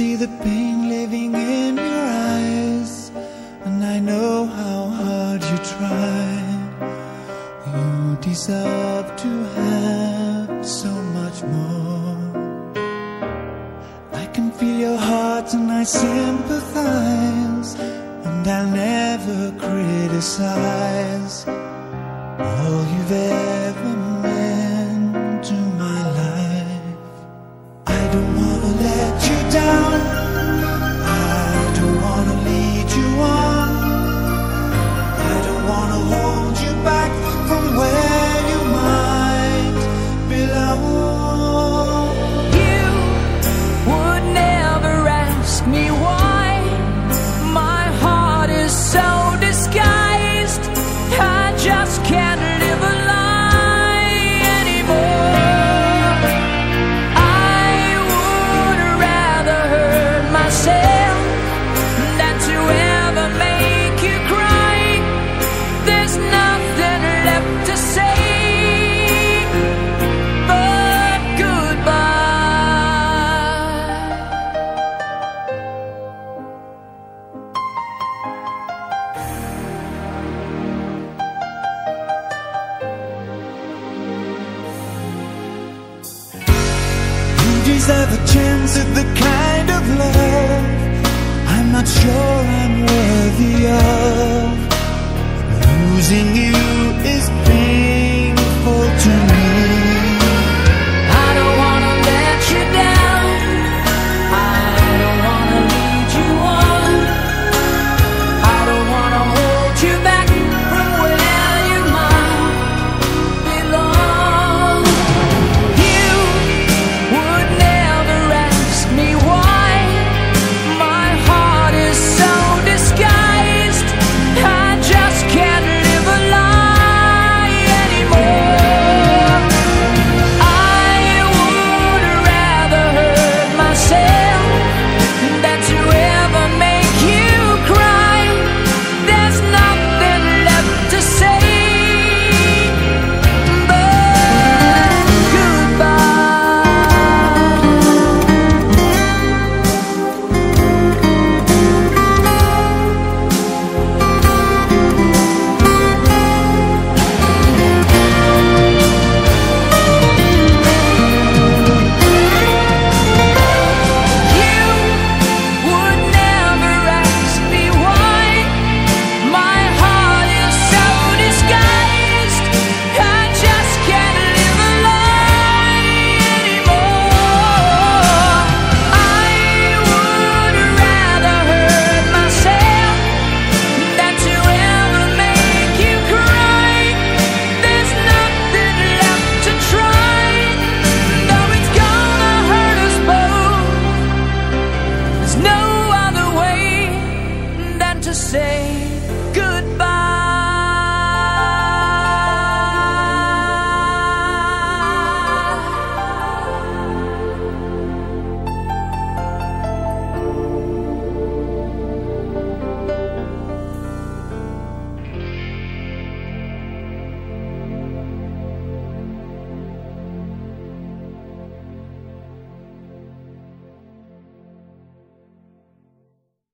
see the pain living in your eyes, and I know how hard you tried. You deserve to have so much more. I can feel your heart and I sympathize, and I'll never criticize A chance at the kind of love